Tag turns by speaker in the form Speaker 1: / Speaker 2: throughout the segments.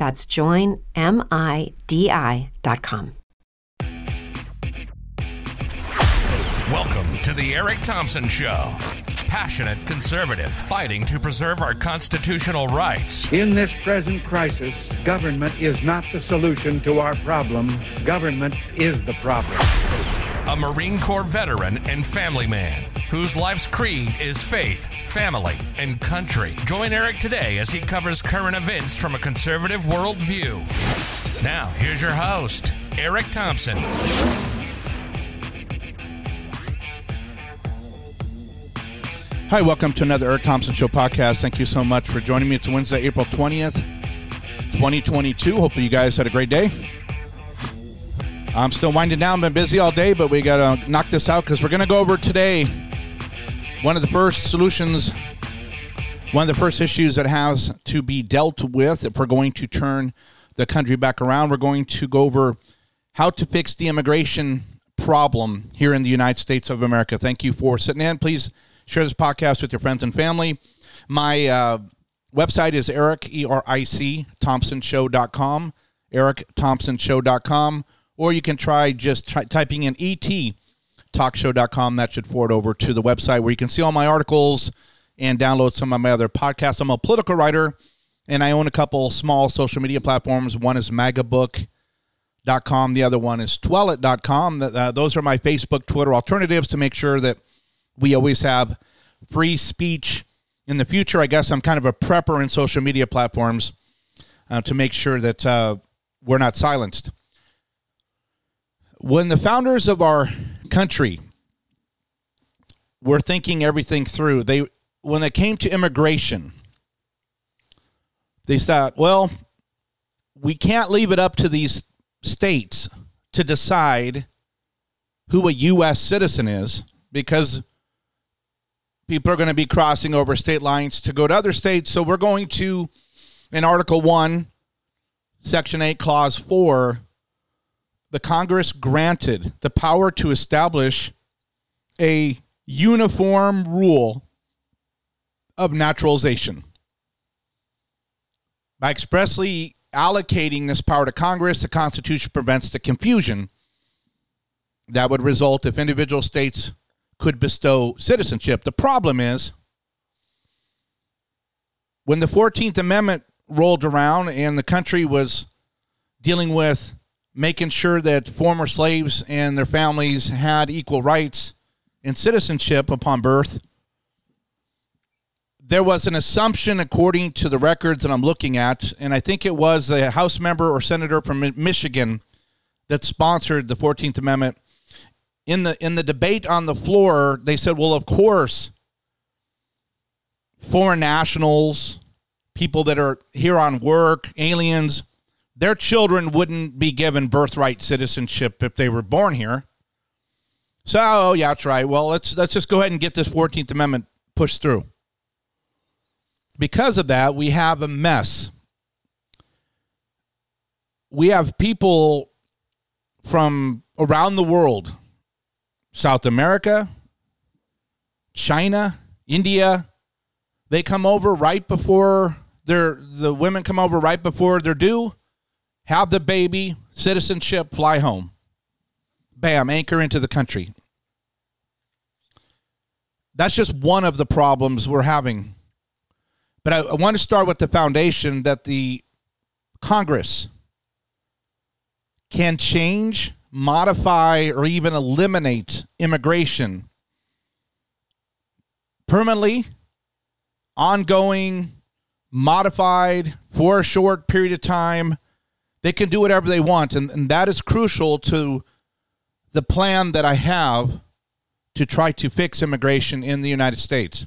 Speaker 1: That's joinmidi.com.
Speaker 2: Welcome to the Eric Thompson Show passionate conservative fighting to preserve our constitutional rights.
Speaker 3: In this present crisis, government is not the solution to our problem. Government is the problem.
Speaker 2: A Marine Corps veteran and family man whose life's creed is faith, family, and country. Join Eric today as he covers current events from a conservative worldview. Now, here's your host, Eric Thompson.
Speaker 4: Hi, welcome to another Eric Thompson Show podcast. Thank you so much for joining me. It's Wednesday, April 20th, 2022. Hopefully, you guys had a great day. I'm still winding down, been busy all day, but we got to knock this out because we're going to go over today one of the first solutions, one of the first issues that has to be dealt with if we're going to turn the country back around. We're going to go over how to fix the immigration problem here in the United States of America. Thank you for sitting in. Please Share this podcast with your friends and family. My uh, website is Eric, E R I C, ThompsonShow.com, EricThompsonShow.com, or you can try just typing in ET talkshow.com. That should forward over to the website where you can see all my articles and download some of my other podcasts. I'm a political writer and I own a couple small social media platforms. One is magabook.com, the other one is twellet.com. Uh, those are my Facebook, Twitter alternatives to make sure that we always have free speech in the future. I guess I'm kind of a prepper in social media platforms uh, to make sure that uh, we're not silenced. When the founders of our country were thinking everything through, they when it came to immigration, they thought, well, we can't leave it up to these states to decide who a U.S. citizen is because people are going to be crossing over state lines to go to other states. So we're going to, in Article 1, Section 8, Clause 4, the Congress granted the power to establish a uniform rule of naturalization. By expressly allocating this power to Congress, the Constitution prevents the confusion that would result if individual states could bestow citizenship. The problem is when the 14th Amendment rolled around and the country was dealing with making sure that former slaves and their families had equal rights and citizenship upon birth, there was an assumption, according to the records that I'm looking at, and I think it was a House member or senator from Michigan that sponsored the 14th Amendment. In the in the debate on the floor, they said, "Well, of course, foreign nationals, people that are here on work, aliens, their children wouldn't be given birthright citizenship if they were born here." So, oh yeah, that's right. Well, let's let's just go ahead and get this 14th Amendment pushed through. Because of that, we have a mess. We have people from around the world, South America, China, India, they come over right before their the women come over right before they're due, have the baby, citizenship, fly home. Bam, anchor into the country. That's just one of the problems we're having. But I, I want to start with the foundation that the Congress can change, modify, or even eliminate immigration permanently, ongoing, modified for a short period of time. They can do whatever they want. And, and that is crucial to the plan that I have to try to fix immigration in the United States.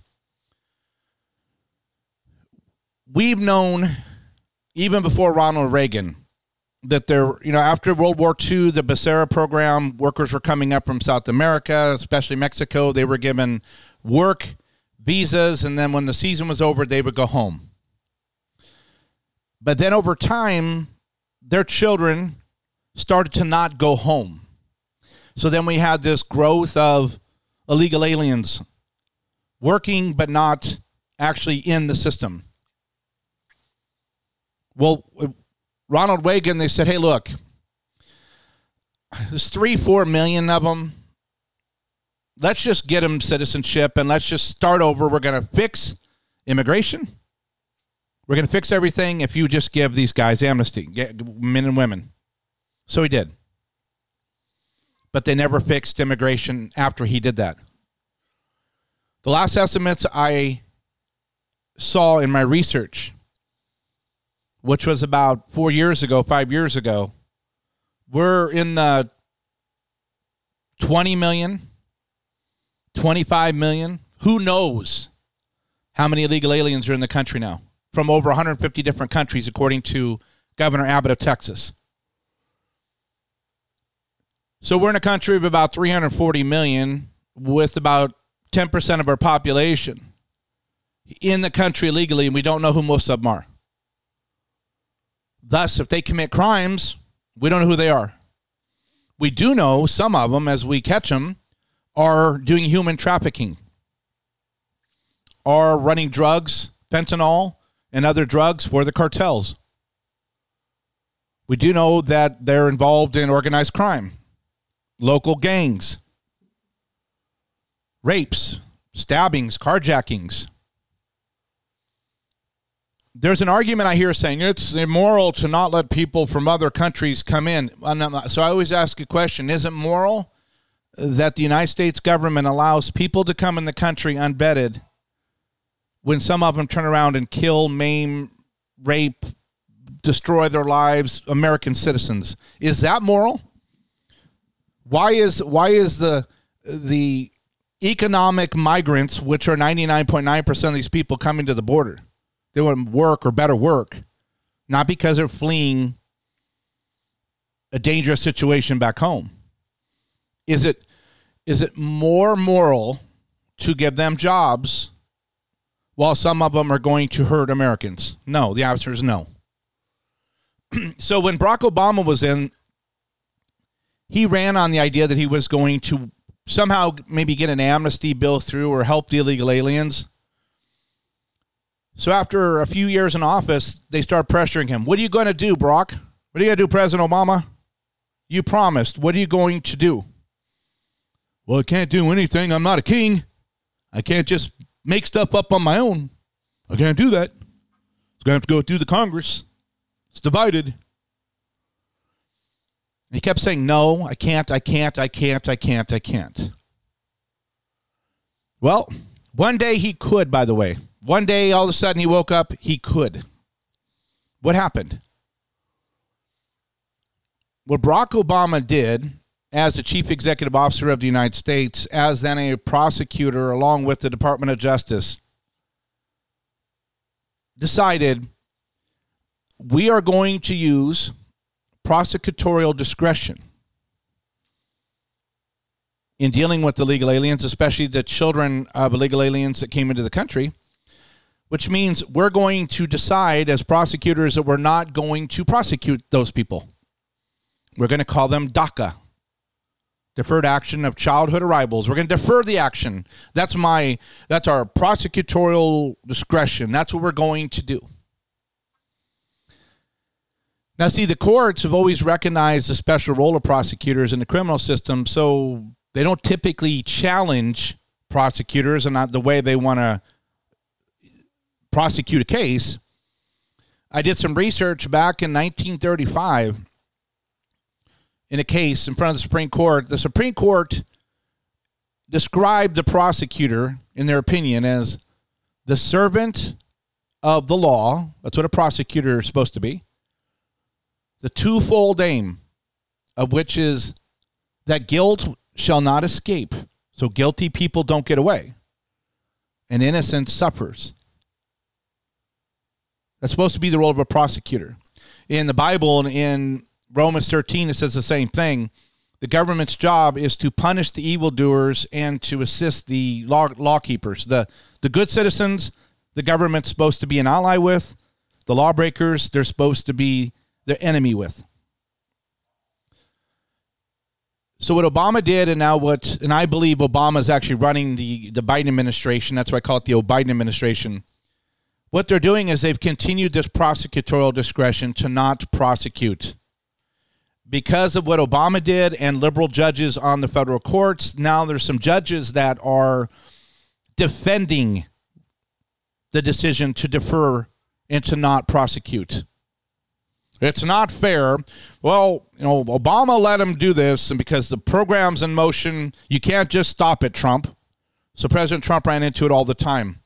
Speaker 4: We've known, even before Ronald Reagan, that there, you know, after World War II, the Bracero program, workers were coming up from South America, especially Mexico. They were given work visas, and then when the season was over, they would go home. But then over time, their children started to not go home. So then we had this growth of illegal aliens working but not actually in the system. Well, Ronald Reagan, they said, hey, look, there's three, four million of them. Let's just get them citizenship and let's just start over. We're going to fix immigration. We're going to fix everything if you just give these guys amnesty, men and women. So he did but they never fixed immigration after he did that. The last estimates I saw in my research, which was about four years ago, five years ago, we're in the 20 million, 25 million. Who knows how many illegal aliens are in the country now from over 150 different countries, according to Governor Abbott of Texas. So we're in a country of about 340 million with about 10% of our population in the country illegally, and we don't know who most of them are. Thus, if they commit crimes, we don't know who they are. We do know some of them, as we catch them, are doing human trafficking, are running drugs, fentanyl, and other drugs for the cartels. We do know that they're involved in organized crime local gangs, rapes, stabbings, carjackings. There's an argument I hear saying it's immoral to not let people from other countries come in. Uh, so I always ask a question Is it moral that the United States government allows people to come in the country unvetted when some of them turn around and kill, maim, rape, destroy their lives, American citizens? Is that moral? Why is why is the the economic migrants, which are ninety nine point nine percent of these people coming to the border, they want work or better work, not because they're fleeing a dangerous situation back home. Is it is it more moral to give them jobs while some of them are going to hurt Americans? No, the answer is no. so when Barack Obama was in he ran on the idea that he was going to somehow maybe get an amnesty bill through or help the illegal aliens. So after a few years in office, they start pressuring him. What are you going to do, Brock? What are you going to do, President Obama? You promised. What are you going to do? Well, I can't do anything. I'm not a king. I can't just make stuff up on my own. I can't do that. It's going to have to go through the Congress. It's divided. He kept saying, No, I can't, I can't, I can't, I can't, I can't. Well, one day he could, by the way. One day, all of a sudden, he woke up, he could. What happened? what Barack Obama did as the chief executive officer of the United States, as then a prosecutor along with the Department of Justice, decided we are going to use prosecutorial discretion in dealing with illegal aliens, especially the children of illegal aliens that came into the country, which means we're going to decide as prosecutors that we're not going to prosecute those people. We're going to call them DACA, deferred action of childhood arrivals. We're going to defer the action. That's my that's our prosecutorial discretion. That's what we're going to do. Now, see, the courts have always recognized the special role of prosecutors in the criminal system, so they don't typically challenge prosecutors and not the way they want to prosecute a case. I did some research back in 1935 in a case in front of the Supreme Court. The Supreme Court described the prosecutor, in their opinion, as the servant of the law. That's what a prosecutor is supposed to be the twofold aim of which is that guilt shall not escape. So guilty people don't get away, and innocence suffers. That's supposed to be the role of a prosecutor. In the Bible, and in Romans 13, it says the same thing. The government's job is to punish the evildoers and to assist the law, law keepers. The, the good citizens, the government's supposed to be an ally with. The lawbreakers, they're supposed to be their enemy with. So what Obama did, and now what, and I believe Obama is actually running the the Biden administration. That's why I call it the Biden administration. What they're doing is they've continued this prosecutorial discretion to not prosecute because of what Obama did and liberal judges on the federal courts. Now there's some judges that are defending the decision to defer and to not prosecute. It's not fair. Well, you know, Obama let him do this, and because the program's in motion, you can't just stop it, Trump. So President Trump ran into it all the time.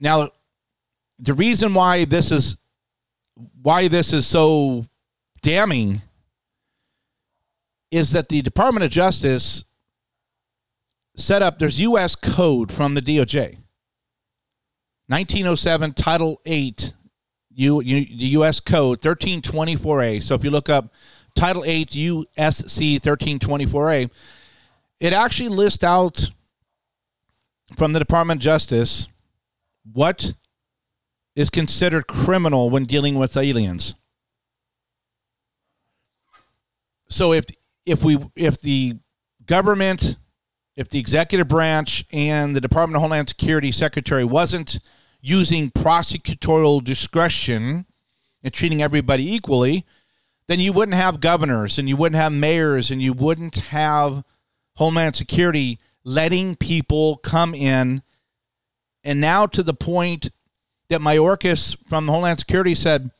Speaker 4: Now, the reason why this is why this is so damning is that the Department of Justice set up there's US code from the DOJ 1907 Title 8 U, U, the U.S. Code 1324A. So if you look up Title 8 USC 1324A, it actually lists out from the Department of Justice what is considered criminal when dealing with aliens. So if if we if the government if the executive branch and the Department of Homeland Security secretary wasn't using prosecutorial discretion and treating everybody equally, then you wouldn't have governors and you wouldn't have mayors and you wouldn't have Homeland Security letting people come in. And now to the point that Mayorkas from Homeland Security said,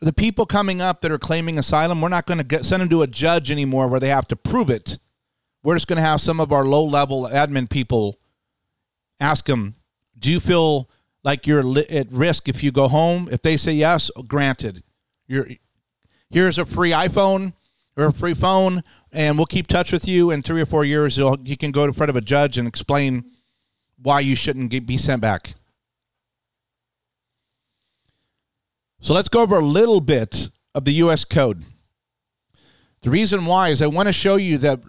Speaker 4: the people coming up that are claiming asylum, we're not going to send them to a judge anymore where they have to prove it we're just going to have some of our low level admin people ask them, Do you feel like you're li- at risk if you go home? If they say yes, granted. You're, here's a free iPhone or a free phone, and we'll keep touch with you. In three or four years, you can go in front of a judge and explain why you shouldn't get, be sent back. So let's go over a little bit of the U.S. Code. The reason why is I want to show you that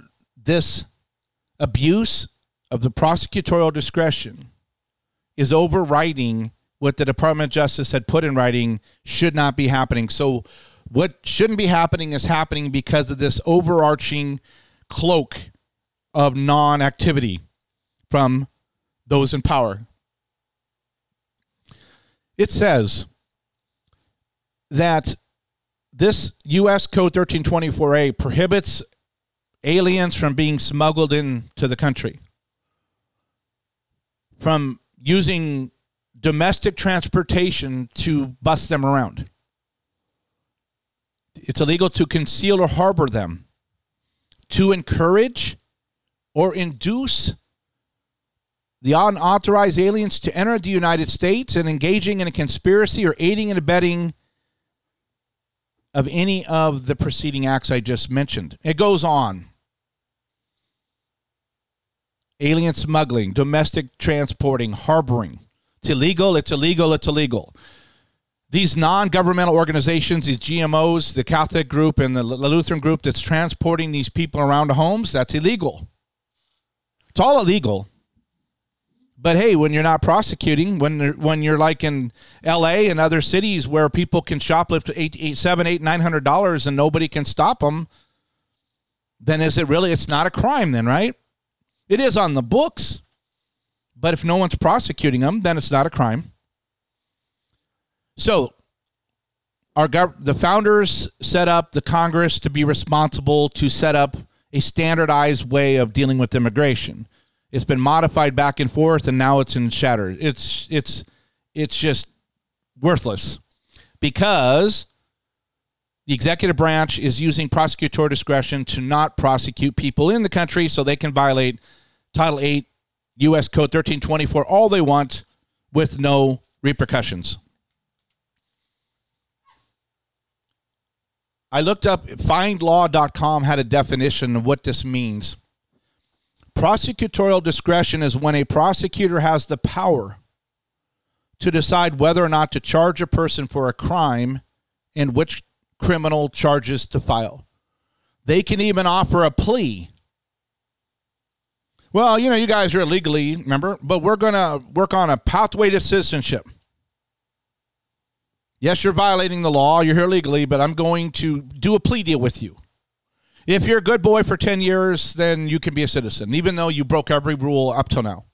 Speaker 4: this abuse of the prosecutorial discretion is overriding what the Department of Justice had put in writing should not be happening. So, what shouldn't be happening is happening because of this overarching cloak of non activity from those in power. It says that this U.S. Code 1324A prohibits aliens from being smuggled into the country, from using domestic transportation to bust them around. It's illegal to conceal or harbor them, to encourage or induce the unauthorized aliens to enter the United States and engaging in a conspiracy or aiding and abetting of any of the preceding acts I just mentioned. It goes on. Alien smuggling, domestic transporting, harboring. It's illegal, it's illegal, it's illegal. These non governmental organizations, these GMOs, the Catholic group and the Lutheran group that's transporting these people around to homes, that's illegal. It's all illegal. But hey, when you're not prosecuting, when when you're like in L.A. and other cities where people can shoplift eight, eight, seven, eight, nine hundred dollars and nobody can stop them, then is it really? It's not a crime, then, right? It is on the books, but if no one's prosecuting them, then it's not a crime. So, our gov- the founders set up the Congress to be responsible to set up a standardized way of dealing with immigration. It's been modified back and forth, and now it's in shattered. It's it's it's just worthless because the executive branch is using prosecutorial discretion to not prosecute people in the country so they can violate Title 8, U.S. Code 1324, all they want with no repercussions. I looked up, findlaw.com had a definition of what this means. Prosecutorial discretion is when a prosecutor has the power to decide whether or not to charge a person for a crime and which criminal charges to file. They can even offer a plea. Well, you know, you guys are illegally, remember, but we're going to work on a pathway to citizenship. Yes, you're violating the law. You're here legally, but I'm going to do a plea deal with you. If you're a good boy for 10 years, then you can be a citizen, even though you broke every rule up till now.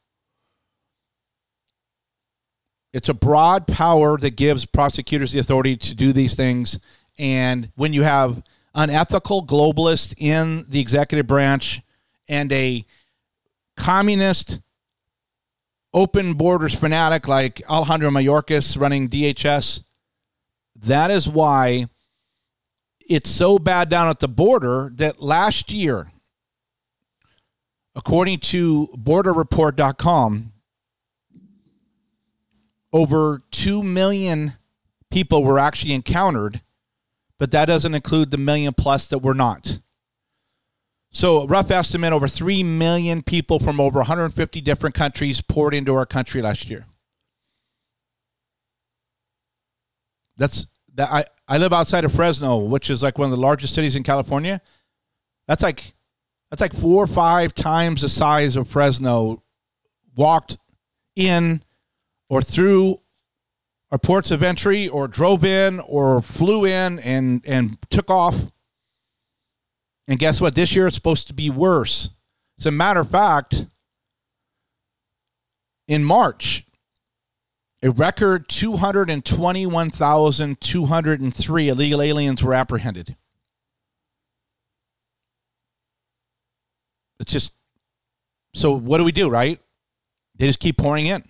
Speaker 4: It's a broad power that gives prosecutors the authority to do these things. And when you have unethical globalists in the executive branch and a communist open borders fanatic like Alejandro Mayorkas running DHS, that is why it's so bad down at the border that last year, according to borderreport.com, over 2 million people were actually encountered, but that doesn't include the million plus that were not. So, a rough estimate over 3 million people from over 150 different countries poured into our country last year. That's that I, I live outside of Fresno, which is like one of the largest cities in California. That's like that's like four or five times the size of Fresno walked in or through our ports of entry or drove in or flew in and and took off. And guess what? This year it's supposed to be worse. As a matter of fact, in March, a record 221,203 illegal aliens were apprehended. It's just so what do we do, right? They just keep pouring in.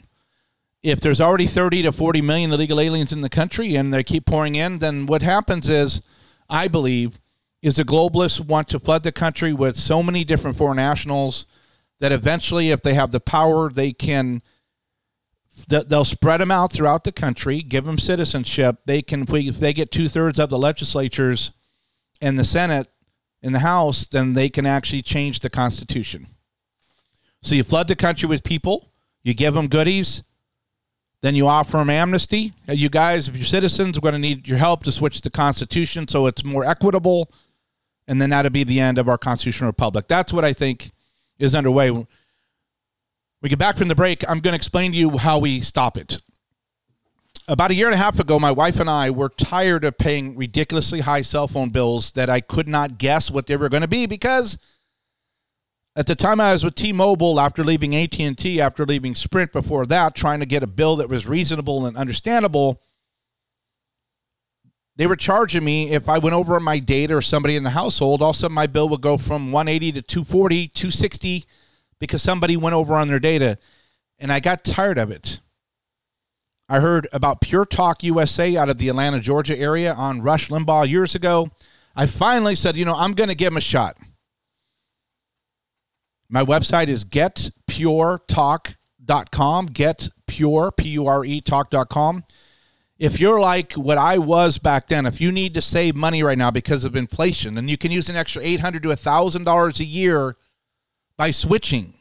Speaker 4: If there's already 30 to 40 million illegal aliens in the country and they keep pouring in, then what happens is, I believe, is the globalists want to flood the country with so many different foreign nationals that eventually, if they have the power, they can they'll spread them out throughout the country, give them citizenship. They can, if they get two thirds of the legislatures and the Senate in the House, then they can actually change the Constitution. So you flood the country with people, you give them goodies, then you offer them amnesty. You guys, if you're citizens, we're going to need your help to switch the Constitution so it's more equitable, and then that'll be the end of our constitutional republic. That's what I think is underway we get back from the break, I'm going to explain to you how we stop it. About a year and a half ago, my wife and I were tired of paying ridiculously high cell phone bills that I could not guess what they were going to be because at the time I was with T-Mobile after leaving AT&T, after leaving Sprint before that, trying to get a bill that was reasonable and understandable, they were charging me if I went over my data or somebody in the household, all of a sudden my bill would go from 180 to 240, 260 because somebody went over on their data and I got tired of it. I heard about Pure Talk USA out of the Atlanta, Georgia area on Rush Limbaugh years ago. I finally said, you know, I'm going to give him a shot. My website is getpuretalk.com, getpure, P U R E, talk.com. if you're like what I was back then, if you need to save money right now because of inflation, and you can use an extra eight hundred to thousand dollars a year by switching,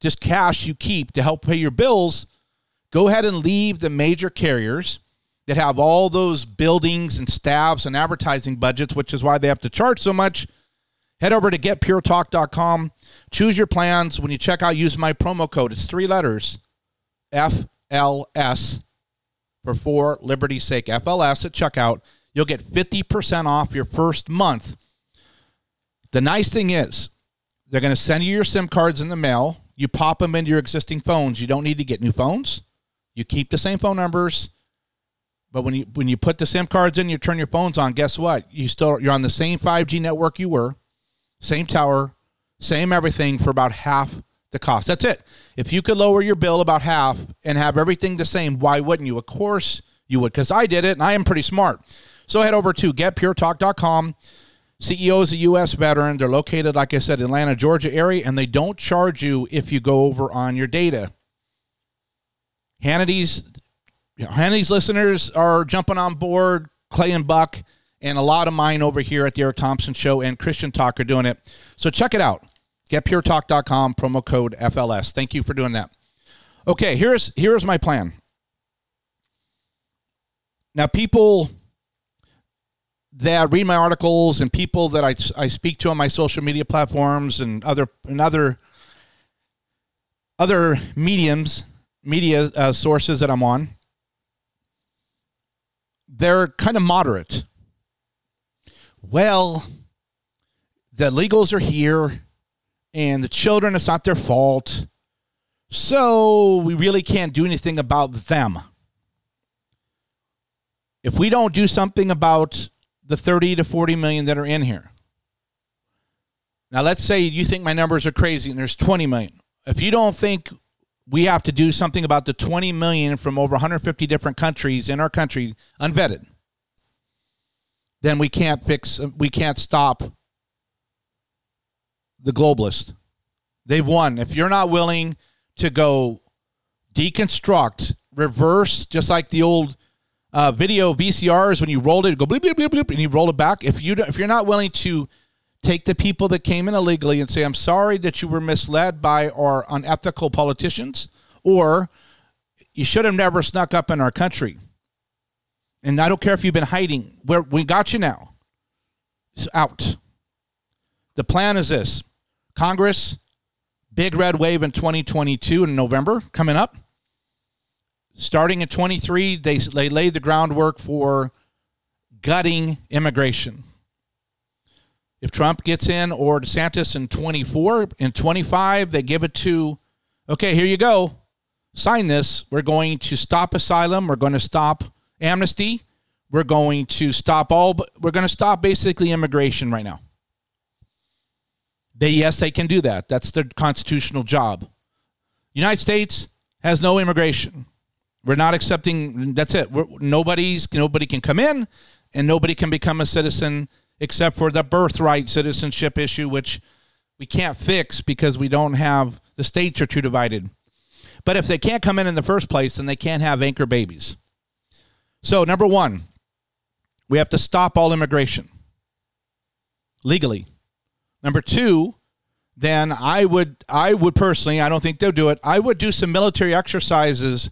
Speaker 4: just cash you keep to help pay your bills, go ahead and leave the major carriers that have all those buildings and staffs and advertising budgets, which is why they have to charge so much. Head over to getpuretalk.com. Choose your plans. When you check out, use my promo code. It's three letters FLS for for liberty's sake, FLS at checkout. You'll get 50% off your first month. The nice thing is, they're going to send you your SIM cards in the mail. You pop them into your existing phones. You don't need to get new phones. You keep the same phone numbers. But when you when you put the SIM cards in, you turn your phones on. Guess what? You still you're on the same 5G network you were, same tower, same everything for about half the cost. That's it. If you could lower your bill about half and have everything the same, why wouldn't you? Of course you would, because I did it and I am pretty smart. So head over to getpuretalk.com. CEO is a U.S. veteran. They're located, like I said, Atlanta, Georgia area, and they don't charge you if you go over on your data. Hannity's Hannity's listeners are jumping on board. Clay and Buck, and a lot of mine over here at the Eric Thompson Show and Christian Talk are doing it. So check it out. GetPureTalk.com, promo code FLS. Thank you for doing that. Okay, here's here's my plan. Now, people that read my articles and people that I, I speak to on my social media platforms and other and other other mediums media uh, sources that I'm on, they're kind of moderate. Well, the legals are here and the children, it's not their fault. So we really can't do anything about them. If we don't do something about the 30 to 40 million that are in here. Now, let's say you think my numbers are crazy and there's 20 million. If you don't think we have to do something about the 20 million from over 150 different countries in our country unvetted, then we can't fix, we can't stop the globalist. They've won. If you're not willing to go deconstruct, reverse, just like the old uh, video VCRs when you rolled it, go bleep, bleep, bleep, bleep, and you roll it back. If you if you're not willing to take the people that came in illegally and say, "I'm sorry that you were misled by our unethical politicians," or you should have never snuck up in our country. And I don't care if you've been hiding. Where we got you now. It's out. The plan is this Congress, big red wave in 2022 in November coming up. Starting at 23, they, they laid the groundwork for gutting immigration. If Trump gets in or DeSantis in 24, in 25, they give it to, okay, here you go. Sign this. We're going to stop asylum. We're going to stop amnesty. We're going to stop all, we're going to stop basically immigration right now. They yes, they can do that. That's their constitutional job. United States has no immigration. We're not accepting. That's it. We're, nobody's nobody can come in, and nobody can become a citizen except for the birthright citizenship issue, which we can't fix because we don't have the states are too divided. But if they can't come in in the first place, then they can't have anchor babies. So number one, we have to stop all immigration legally. Number two, then I would I would personally, I don't think they'll do it. I would do some military exercises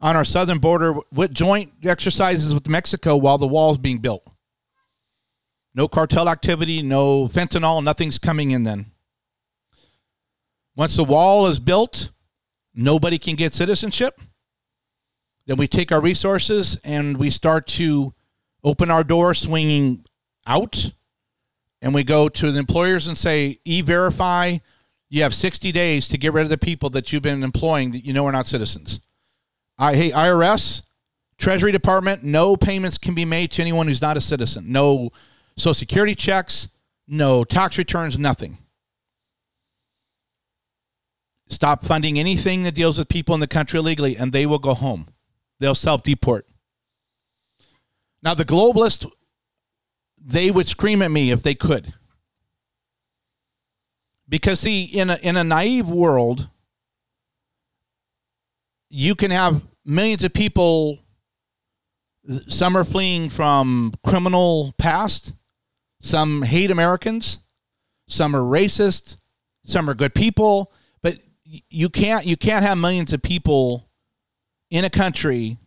Speaker 4: on our southern border with joint exercises with Mexico while the wall is being built. No cartel activity, no fentanyl, nothing's coming in then. Once the wall is built, nobody can get citizenship. Then we take our resources and we start to open our door swinging out and we go to the employers and say, e verify, you have 60 days to get rid of the people that you've been employing that you know are not citizens. I, hey, IRS, Treasury Department, no payments can be made to anyone who's not a citizen. No Social Security checks, no tax returns, nothing. Stop funding anything that deals with people in the country illegally, and they will go home. They'll self deport. Now, the globalist they would scream at me if they could. Because see, in a in a naive world, you can have millions of people Some are fleeing from criminal past. Some hate Americans. Some are racist. Some are good people. But you can't you can't have millions of people in a country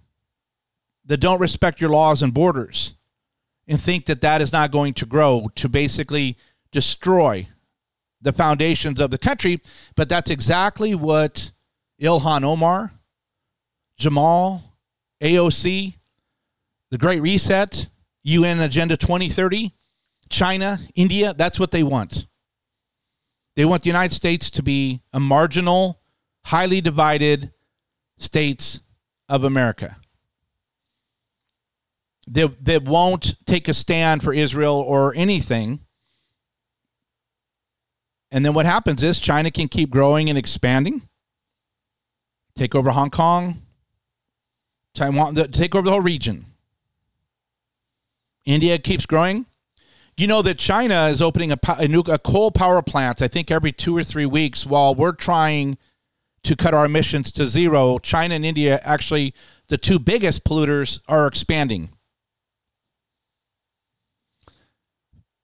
Speaker 4: that don't respect your laws and borders and think that that is not going to grow to basically destroy the foundations of the country. But that's exactly what Ilhan Omar, Jamal, AOC, the Great Reset, UN Agenda 2030, China, India, that's what they want. They want the United States to be a marginal, highly divided states of America. They, they won't take a stand for Israel or anything. And then what happens is China can keep growing and expanding, take over Hong Kong, Taiwan, to take over the whole region. India keeps growing. You know that China is opening a, a, new, a coal power plant, I think, every two or three weeks while we're trying to cut our emissions to zero. China and India, actually, the two biggest polluters, are expanding.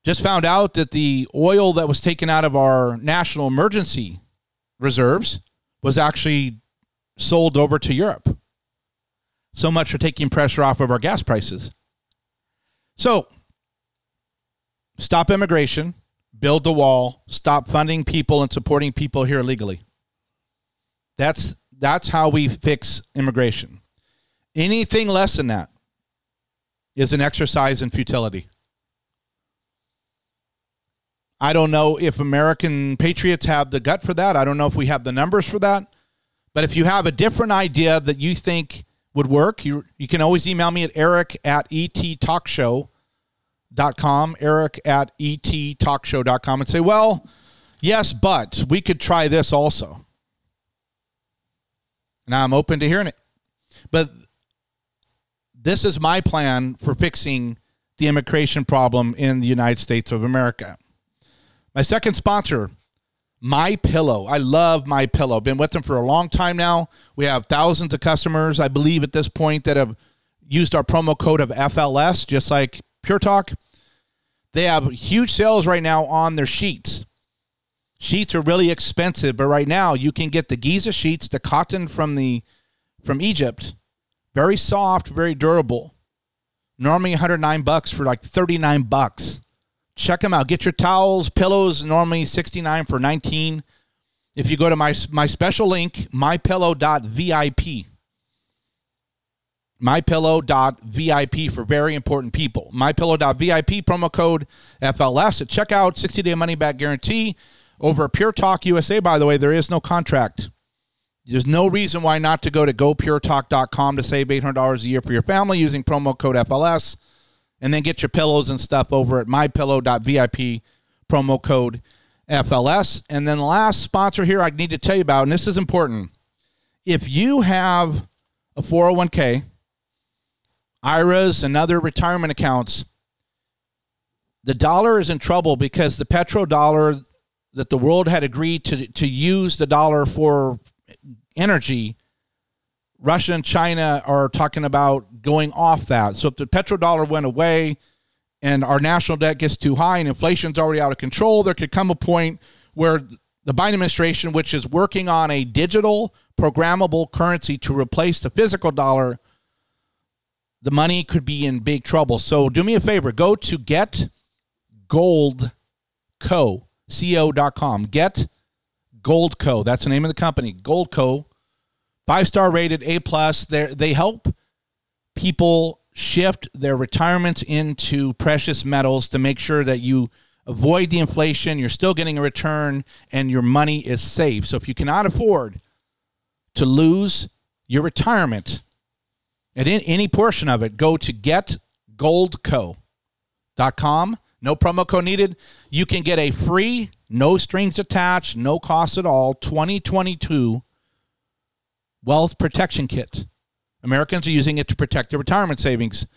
Speaker 4: Just found out that the oil that was taken out of our national emergency reserves was actually sold over to Europe. So much for taking pressure off of our gas prices. So, stop immigration, build the wall, stop funding people and supporting people here illegally. That's that's how we fix immigration. Anything less than that is an exercise in futility. I don't know if American patriots have the gut for that. I don't know if we have the numbers for that. But if you have a different idea that you think would work, you, you can always email me at eric at ettalkshow.com, eric at ettalkshow.com, and say, well, yes, but we could try this also. Now I'm open to hearing it. But this is my plan for fixing the immigration problem in the United States of America. My second sponsor, My Pillow. I love My Pillow. Been with them for a long time now. We have thousands of customers, I believe, at this point that have used our promo code of FLS, just like Pure Talk. They have huge sales right now on their sheets. Sheets are really expensive, but right now you can get the Giza sheets, the cotton from the from Egypt, very soft, very durable. Normally 109 bucks for like 39 bucks. Check them out. Get your towels, pillows, normally 69 for 19. If you go to my my special link, mypillow.vip. mypillow.vip for very important people. mypillow.vip promo code FLS at checkout, 60-day money back guarantee. Over at Pure Talk USA, by the way, there is no contract. There's no reason why not to go to gopuretalk.com to save $800 a year for your family using promo code FLS and then get your pillows and stuff over at mypillow.vip promo code FLS. And then the last sponsor here I need to tell you about, and this is important. If you have a 401k, IRAs, and other retirement accounts, the dollar is in trouble because the petrodollar that the world had agreed to, to use the dollar for energy Russia and China are talking about going off that. So if the petrodollar went away and our national debt gets too high and inflation's already out of control, there could come a point where the Biden administration, which is working on a digital programmable currency to replace the physical dollar, the money could be in big trouble. So do me a favor, go to getgoldco, co.com. Get Gold Co. That's the name of the company, Goldco five star rated A plus. They help people shift their retirements into precious metals to make sure that you avoid the inflation, you're still getting a return, and your money is safe. So if you cannot afford to lose your retirement at any portion of it, go to getgoldco.com. No promo code needed. You can get a free, no strings attached, no cost at all 2022 Wealth Protection Kit. Americans are using it to protect their retirement savings.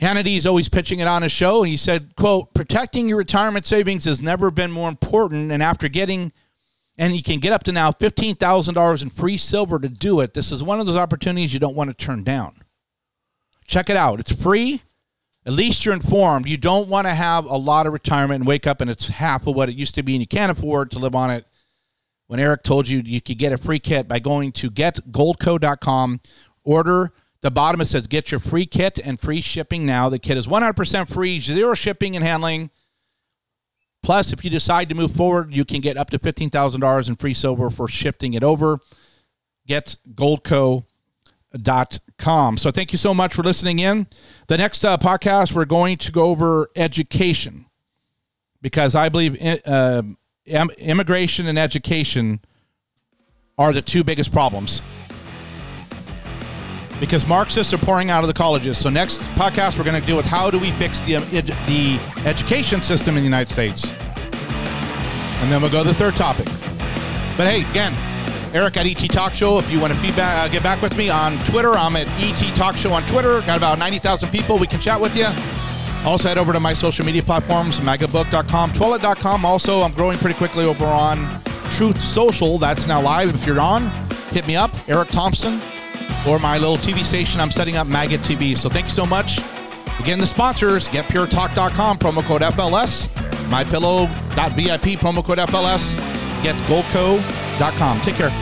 Speaker 4: Hannity is always pitching it on his show. He said, quote, protecting your retirement savings has never been more important. And after getting, and you can get up to now $15,000 in free silver to do it, this is one of those opportunities you don't want to turn down. Check it out. It's free. At least you're informed. You don't want to have a lot of retirement and wake up and it's half of what it used to be and you can't afford to live on it. When Eric told you you could get a free kit by going to getgoldco.com, order the bottom it says get your free kit and free shipping now. The kit is 100% free, zero shipping and handling. Plus, if you decide to move forward, you can get up to $15,000 in free silver for shifting it over. GetGoldco.com. So, thank you so much for listening in. The next uh, podcast, we're going to go over education because I believe uh, immigration and education are the two biggest problems because Marxists are pouring out of the colleges. So next podcast, we're going to deal with how do we fix the um, ed- the education system in the United States, and then we'll go to the third topic. But hey, again, Eric at ET Talk Show. If you want to feedback, uh, get back with me on Twitter. I'm at ET Talk Show on Twitter. Got about ninety thousand people. We can chat with you. Also, head over to my social media platforms, magabook.com, toilet.com. Also, I'm growing pretty quickly over on Truth Social. That's now live. If you're on, hit me up, Eric Thompson, or my little TV station I'm setting up, MAGA TV. So thank you so much. Again, the sponsors, getpuretalk.com, promo code FLS, mypillow.vip, promo code FLS, getgoldco.com. Take care.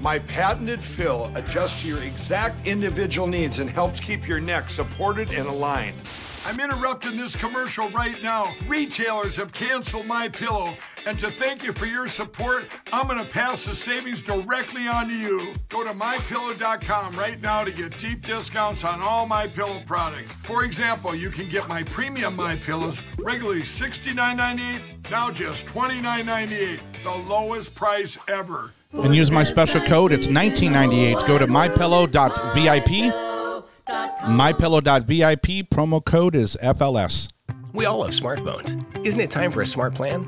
Speaker 5: My patented fill adjusts to your exact individual needs and helps keep your neck supported and aligned. I'm interrupting this commercial right now. Retailers have canceled my pillow. And to thank you for your support, I'm going to pass the savings directly on to you. Go to mypillow.com right now to get deep discounts on all my pillow products. For example, you can get my premium my pillows regularly $69.98, now just $29.98, the lowest price ever.
Speaker 4: And use my special code. It's 1998. Go to mypillow.vip MyPillow.vip promo code is FLS.
Speaker 6: We all have smartphones. Isn't it time for a smart plan?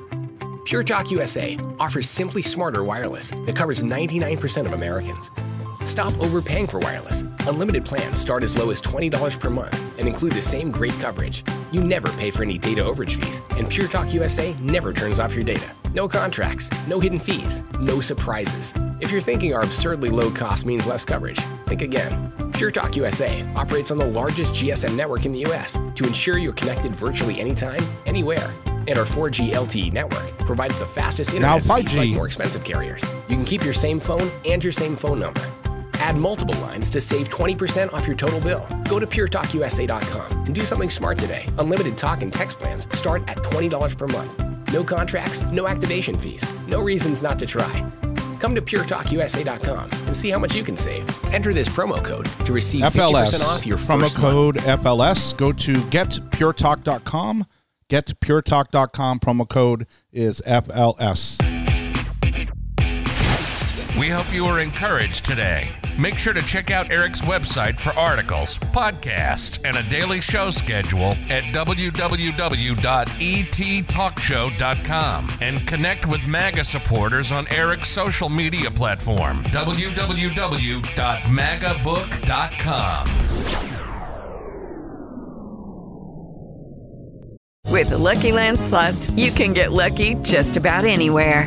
Speaker 6: Pure Talk USA offers simply smarter wireless that covers 99% of Americans. Stop overpaying for wireless. Unlimited plans start as low as $20 per month and include the same great coverage. You never pay for any data overage fees, and Pure Talk USA never turns off your data. No contracts, no hidden fees, no surprises. If you're thinking our absurdly low cost means less coverage, think again. Pure Talk USA operates on the largest GSM network in the US to ensure you're connected virtually anytime, anywhere. And our 4G LTE network provides the fastest internet
Speaker 4: now 5G.
Speaker 6: speeds like more expensive carriers. You can keep your same phone and your same phone number. Add multiple lines to save 20% off your total bill. Go to puretalkusa.com and do something smart today. Unlimited talk and text plans start at $20 per month. No contracts, no activation fees, no reasons not to try. Come to puretalkusa.com and see how much you can save. Enter this promo code to receive
Speaker 4: FLS.
Speaker 6: 50% off your
Speaker 4: promo
Speaker 6: first
Speaker 4: code
Speaker 6: month.
Speaker 4: FLS. Go to getpuretalk.com. Getpuretalk.com. Promo code is FLS.
Speaker 2: We hope you were encouraged today. Make sure to check out Eric's website for articles, podcasts, and a daily show schedule at www.ettalkshow.com and connect with MAGA supporters on Eric's social media platform, www.magabook.com.
Speaker 7: With the Lucky Land slots, you can get lucky just about anywhere.